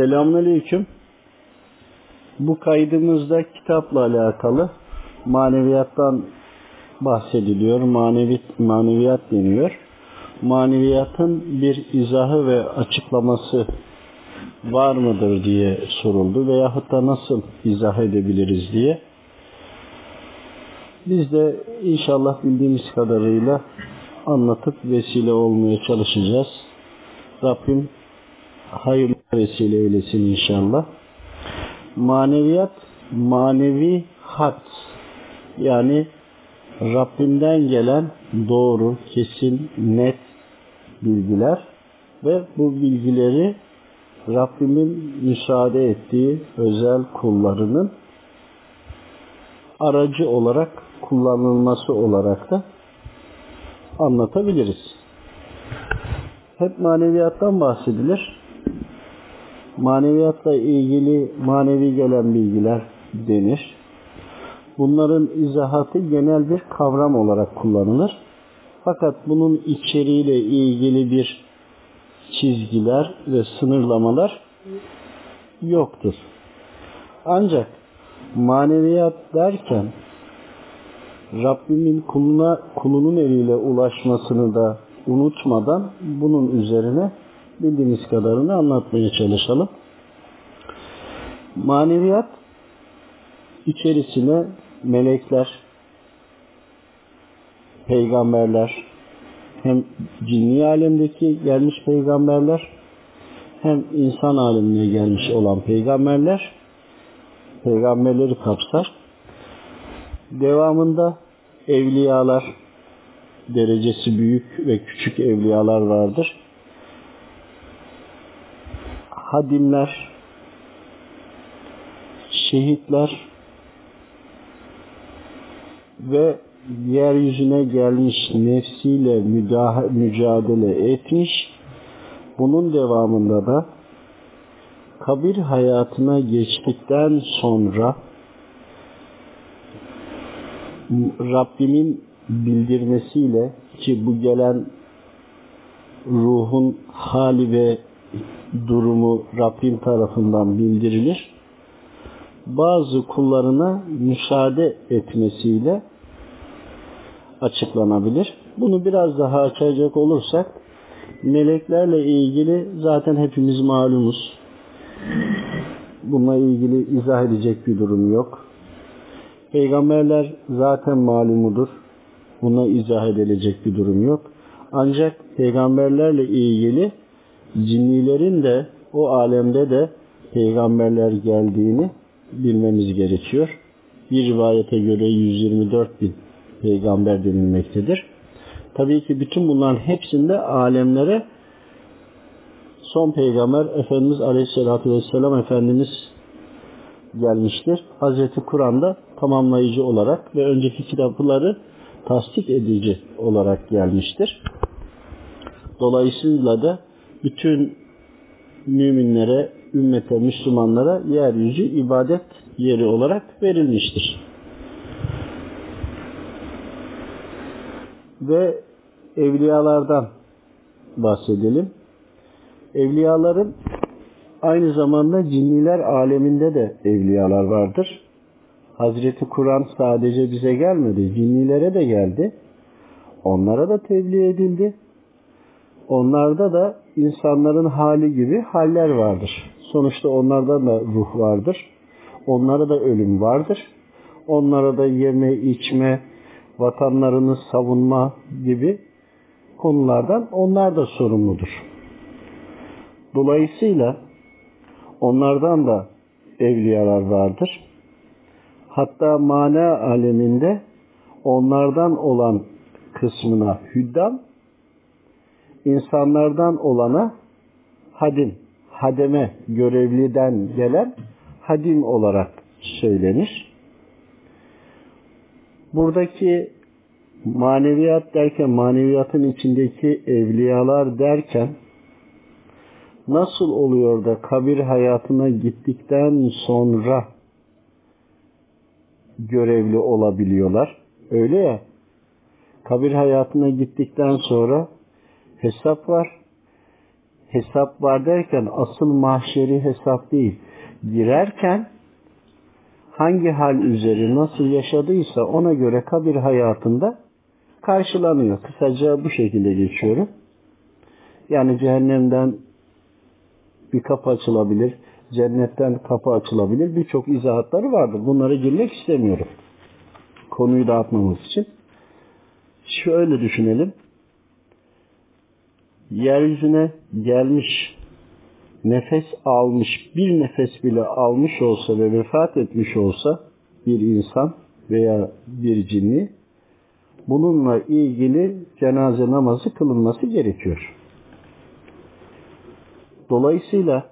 Selamünaleyküm. Bu kaydımızda kitapla alakalı maneviyattan bahsediliyor. Manevi, maneviyat deniyor. Maneviyatın bir izahı ve açıklaması var mıdır diye soruldu veyahut da nasıl izah edebiliriz diye. Biz de inşallah bildiğimiz kadarıyla anlatıp vesile olmaya çalışacağız. Rabbim hayırlı vesile eylesin inşallah. Maneviyat, manevi hat yani Rabbimden gelen doğru, kesin, net bilgiler ve bu bilgileri Rabbimin müsaade ettiği özel kullarının aracı olarak kullanılması olarak da anlatabiliriz. Hep maneviyattan bahsedilir. Maneviyatla ilgili manevi gelen bilgiler denir. Bunların izahatı genel bir kavram olarak kullanılır. Fakat bunun içeriğiyle ilgili bir çizgiler ve sınırlamalar yoktur. Ancak maneviyat derken Rabbimin kuluna, kulunun eliyle ulaşmasını da unutmadan bunun üzerine bildiğimiz kadarını anlatmaya çalışalım. Maneviyat içerisine melekler, peygamberler, hem cinni alemdeki gelmiş peygamberler, hem insan alemine gelmiş olan peygamberler, peygamberleri kapsar. Devamında evliyalar, derecesi büyük ve küçük evliyalar vardır. Hadimler, şehitler ve yeryüzüne gelmiş nefsiyle mücadele etmiş. Bunun devamında da kabir hayatına geçtikten sonra Rabbimin bildirmesiyle ki bu gelen ruhun hali ve durumu Rabbim tarafından bildirilir. Bazı kullarına müsaade etmesiyle açıklanabilir. Bunu biraz daha açacak olursak meleklerle ilgili zaten hepimiz malumuz. Bununla ilgili izah edecek bir durum yok. Peygamberler zaten malumudur. Buna izah edilecek bir durum yok. Ancak peygamberlerle ilgili cinnilerin de o alemde de peygamberler geldiğini bilmemiz gerekiyor. Bir rivayete göre 124 bin peygamber denilmektedir. Tabii ki bütün bunların hepsinde alemlere son peygamber Efendimiz Aleyhisselatü Vesselam Efendimiz gelmiştir. Hazreti Kur'an'da tamamlayıcı olarak ve önceki kitapları tasdik edici olarak gelmiştir. Dolayısıyla da bütün müminlere, ümmete, Müslümanlara yeryüzü ibadet yeri olarak verilmiştir. Ve evliyalardan bahsedelim. Evliyaların aynı zamanda cinniler aleminde de evliyalar vardır. Hazreti Kur'an sadece bize gelmedi, cinnilere de geldi. Onlara da tebliğ edildi. Onlarda da insanların hali gibi haller vardır. Sonuçta onlarda da ruh vardır. Onlara da ölüm vardır. Onlara da yeme, içme, vatanlarını savunma gibi konulardan onlar da sorumludur. Dolayısıyla onlardan da evliyalar vardır. Hatta mana aleminde onlardan olan kısmına hüddam, insanlardan olana hadim, hademe görevliden gelen hadim olarak söylenir. Buradaki maneviyat derken, maneviyatın içindeki evliyalar derken nasıl oluyor da kabir hayatına gittikten sonra görevli olabiliyorlar? Öyle ya, kabir hayatına gittikten sonra hesap var. hesap var derken asıl mahşeri hesap değil. Girerken hangi hal üzeri nasıl yaşadıysa ona göre kabir hayatında karşılanıyor. Kısaca bu şekilde geçiyorum. Yani cehennemden bir kapı açılabilir, cennetten kapı açılabilir. Birçok izahatları vardır. Bunlara girmek istemiyorum. Konuyu dağıtmamız için. Şöyle düşünelim. Yeryüzüne gelmiş, nefes almış, bir nefes bile almış olsa ve vefat etmiş olsa bir insan veya bir cinni bununla ilgili cenaze namazı kılınması gerekiyor. Dolayısıyla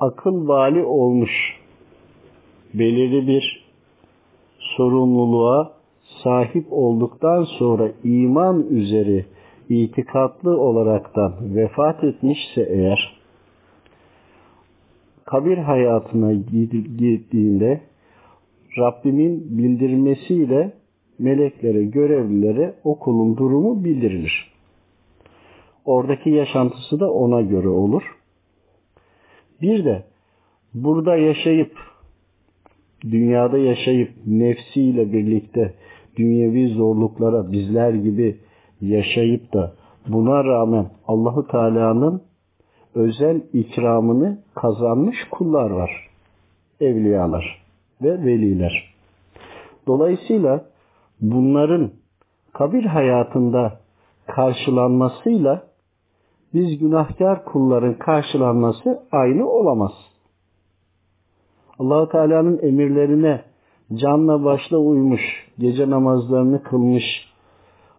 akıl vali olmuş belirli bir sorumluluğa sahip olduktan sonra iman üzeri itikatlı olaraktan vefat etmişse eğer kabir hayatına gittiğinde Rabbimin bildirmesiyle meleklere, görevlilere o kulun durumu bildirilir. Oradaki yaşantısı da ona göre olur. Bir de burada yaşayıp, dünyada yaşayıp nefsiyle birlikte dünyevi zorluklara bizler gibi yaşayıp da buna rağmen Allahu Teala'nın özel ikramını kazanmış kullar var. Evliyalar ve veliler. Dolayısıyla bunların kabir hayatında karşılanmasıyla biz günahkar kulların karşılanması aynı olamaz. Allahu Teala'nın emirlerine canla başla uymuş, gece namazlarını kılmış,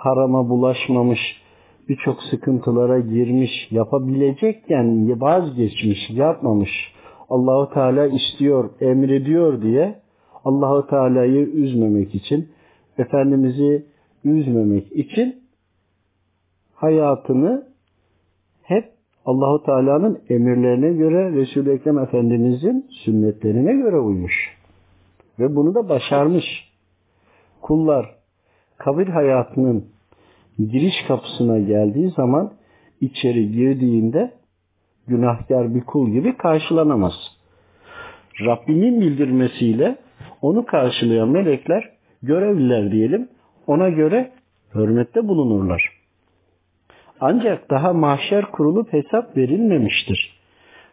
harama bulaşmamış, birçok sıkıntılara girmiş, yapabilecekken vazgeçmiş, yapmamış. Allahu Teala istiyor, emrediyor diye Allahu Teala'yı üzmemek için, Efendimiz'i üzmemek için hayatını hep Allahu Teala'nın emirlerine göre Resul-i Ekrem Efendimiz'in sünnetlerine göre uymuş. Ve bunu da başarmış. Kullar kabir hayatının giriş kapısına geldiği zaman içeri girdiğinde günahkar bir kul gibi karşılanamaz. Rabbimin bildirmesiyle onu karşılayan melekler, görevliler diyelim, ona göre hürmette bulunurlar. Ancak daha mahşer kurulup hesap verilmemiştir.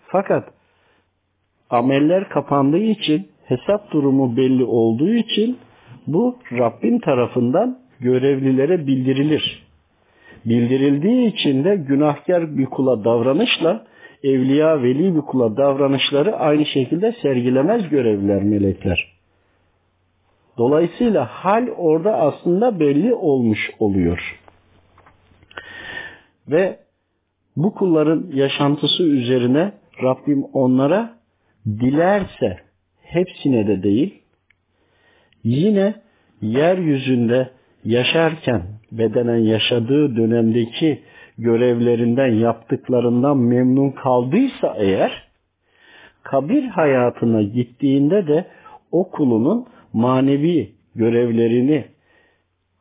Fakat ameller kapandığı için, hesap durumu belli olduğu için bu Rabbin tarafından görevlilere bildirilir. Bildirildiği için de günahkar bir kula davranışla evliya veli bir kula davranışları aynı şekilde sergilemez görevliler melekler. Dolayısıyla hal orada aslında belli olmuş oluyor. Ve bu kulların yaşantısı üzerine Rabbim onlara dilerse hepsine de değil yine yeryüzünde yaşarken bedenen yaşadığı dönemdeki görevlerinden yaptıklarından memnun kaldıysa eğer kabir hayatına gittiğinde de o kulunun manevi görevlerini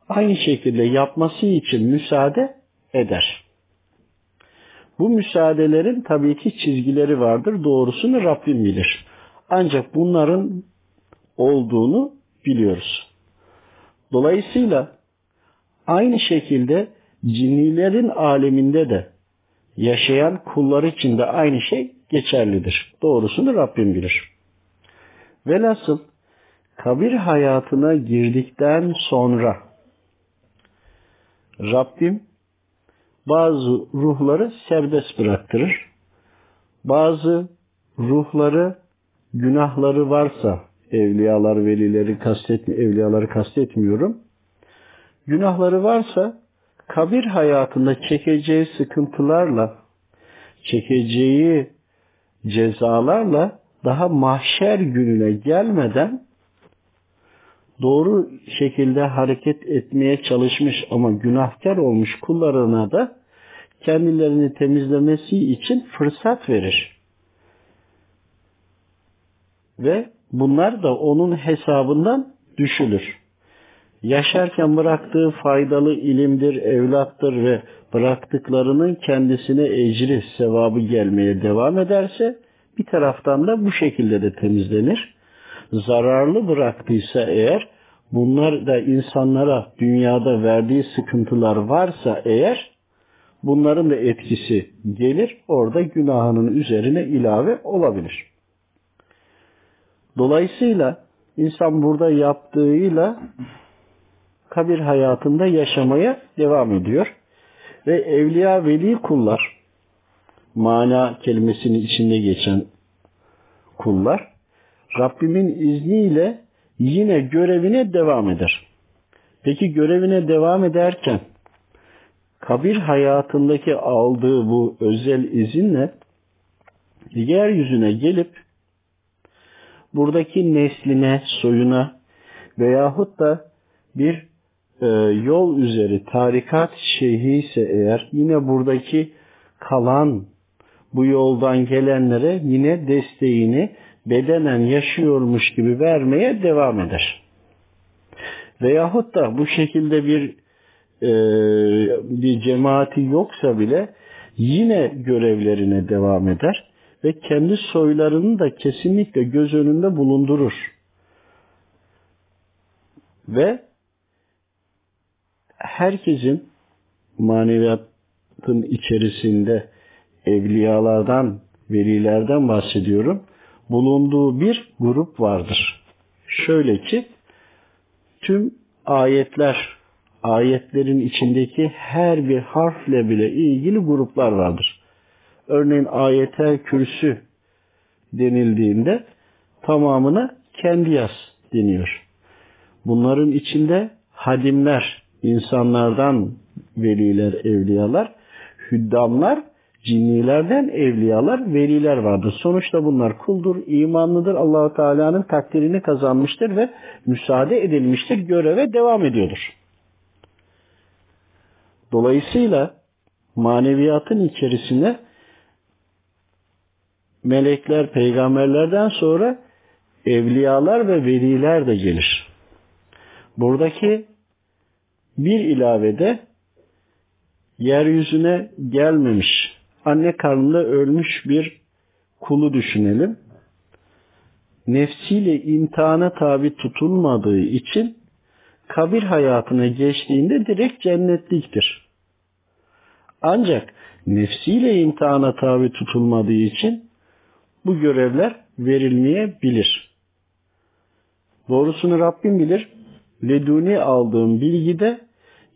aynı şekilde yapması için müsaade eder. Bu müsaadelerin tabii ki çizgileri vardır. Doğrusunu Rabbim bilir. Ancak bunların olduğunu biliyoruz. Dolayısıyla aynı şekilde cinnilerin aleminde de yaşayan kullar için de aynı şey geçerlidir. Doğrusunu Rabbim bilir. Velhasıl kabir hayatına girdikten sonra Rabbim bazı ruhları serbest bıraktırır. Bazı ruhları günahları varsa evliyalar, velileri kastetmi evliyaları kastetmiyorum. Günahları varsa kabir hayatında çekeceği sıkıntılarla, çekeceği cezalarla daha mahşer gününe gelmeden doğru şekilde hareket etmeye çalışmış ama günahkar olmuş kullarına da kendilerini temizlemesi için fırsat verir. Ve bunlar da onun hesabından düşülür. yaşarken bıraktığı faydalı ilimdir, evlattır ve bıraktıklarının kendisine ecri, sevabı gelmeye devam ederse bir taraftan da bu şekilde de temizlenir. Zararlı bıraktıysa eğer bunlar da insanlara dünyada verdiği sıkıntılar varsa eğer bunların da etkisi gelir orada günahının üzerine ilave olabilir. Dolayısıyla insan burada yaptığıyla kabir hayatında yaşamaya devam ediyor. Ve evliya veli kullar mana kelimesinin içinde geçen kullar Rabbimin izniyle yine görevine devam eder. Peki görevine devam ederken kabir hayatındaki aldığı bu özel izinle yeryüzüne gelip buradaki nesline, soyuna veyahut da bir e, yol üzeri tarikat şeyhi ise eğer yine buradaki kalan bu yoldan gelenlere yine desteğini bedenen yaşıyormuş gibi vermeye devam eder. Veyahut da bu şekilde bir e, bir cemaati yoksa bile yine görevlerine devam eder ve kendi soylarını da kesinlikle göz önünde bulundurur. Ve herkesin maneviyatın içerisinde evliyalardan, velilerden bahsediyorum. Bulunduğu bir grup vardır. Şöyle ki tüm ayetler, ayetlerin içindeki her bir harfle bile ilgili gruplar vardır. Örneğin ayetel kürsü denildiğinde tamamına kendi yaz deniyor. Bunların içinde hadimler, insanlardan veliler, evliyalar, hüddamlar, cinnilerden evliyalar, veliler vardır. Sonuçta bunlar kuldur, imanlıdır, Allahu Teala'nın takdirini kazanmıştır ve müsaade edilmiştir, göreve devam ediyordur. Dolayısıyla maneviyatın içerisine melekler, peygamberlerden sonra evliyalar ve veliler de gelir. Buradaki bir ilavede yeryüzüne gelmemiş, anne karnında ölmüş bir kulu düşünelim. Nefsiyle imtihana tabi tutulmadığı için kabir hayatına geçtiğinde direkt cennetliktir. Ancak nefsiyle imtihana tabi tutulmadığı için bu görevler verilmeyebilir. Doğrusunu Rabbim bilir. Leduni aldığım bilgide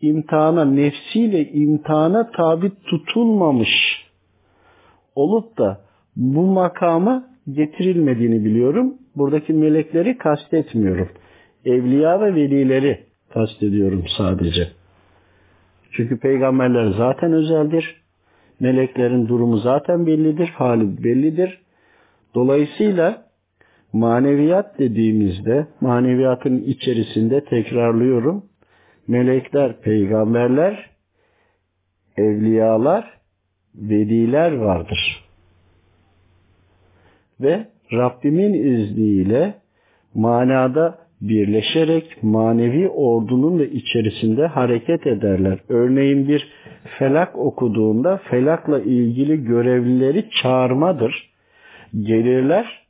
imtihana, nefsiyle imtihana tabi tutulmamış olup da bu makama getirilmediğini biliyorum. Buradaki melekleri kastetmiyorum. Evliya ve velileri kastediyorum sadece. Çünkü peygamberler zaten özeldir. Meleklerin durumu zaten bellidir, hali bellidir. Dolayısıyla maneviyat dediğimizde, maneviyatın içerisinde tekrarlıyorum, melekler, peygamberler, evliyalar, veliler vardır. Ve Rabbimin izniyle manada birleşerek manevi ordunun da içerisinde hareket ederler. Örneğin bir felak okuduğunda felakla ilgili görevlileri çağırmadır. Gelirler,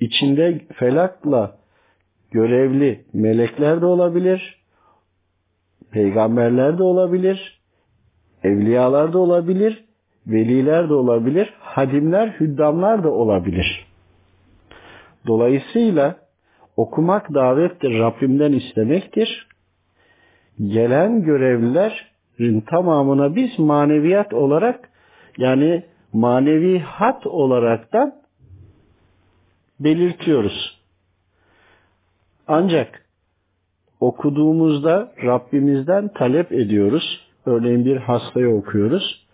içinde felakla görevli melekler de olabilir, peygamberler de olabilir, evliyalar da olabilir, veliler de olabilir, hadimler, hüddamlar da olabilir. Dolayısıyla okumak davettir, Rabbimden istemektir. Gelen görevlilerin tamamına biz maneviyat olarak yani manevi hat olaraktan belirtiyoruz. Ancak okuduğumuzda Rabbimizden talep ediyoruz. Örneğin bir hastaya okuyoruz.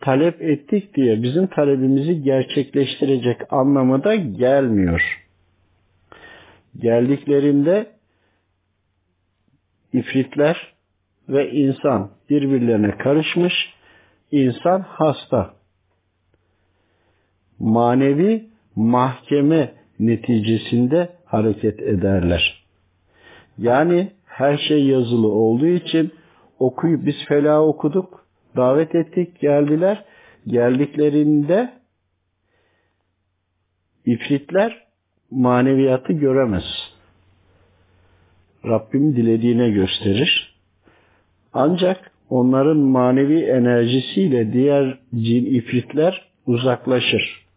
Talep ettik diye bizim talebimizi gerçekleştirecek anlamada gelmiyor. Geldiklerinde ifritler ve insan birbirlerine karışmış. İnsan hasta. Manevi mahkeme neticesinde hareket ederler. Yani her şey yazılı olduğu için okuyup biz felah okuduk, davet ettik, geldiler. Geldiklerinde ifritler maneviyatı göremez. Rabbim dilediğine gösterir. Ancak onların manevi enerjisiyle diğer cin ifritler uzaklaşır.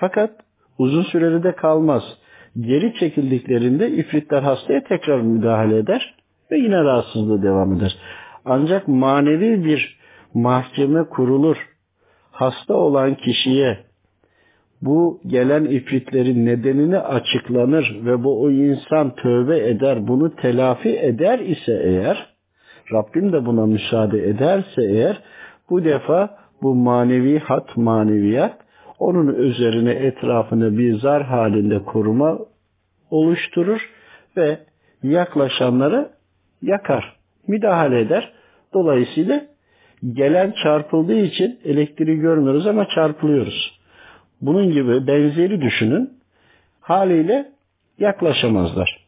Fakat uzun süreli de kalmaz. Geri çekildiklerinde ifritler hastaya tekrar müdahale eder ve yine rahatsızlığı devam eder. Ancak manevi bir mahkeme kurulur. Hasta olan kişiye bu gelen ifritlerin nedenini açıklanır ve bu o insan tövbe eder, bunu telafi eder ise eğer, Rabbim de buna müsaade ederse eğer, bu defa bu manevi hat maneviyat onun üzerine etrafını bir zar halinde koruma oluşturur ve yaklaşanları yakar, müdahale eder. Dolayısıyla gelen çarpıldığı için elektriği görmüyoruz ama çarpılıyoruz. Bunun gibi benzeri düşünün. Haliyle yaklaşamazlar.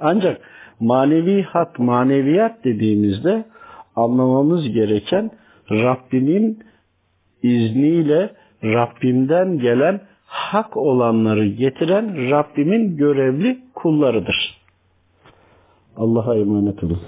Ancak manevi hat, maneviyat dediğimizde anlamamız gereken Rabbimin izniyle Rabbimden gelen hak olanları getiren Rabbimin görevli kullarıdır. Allah'a emanet olun.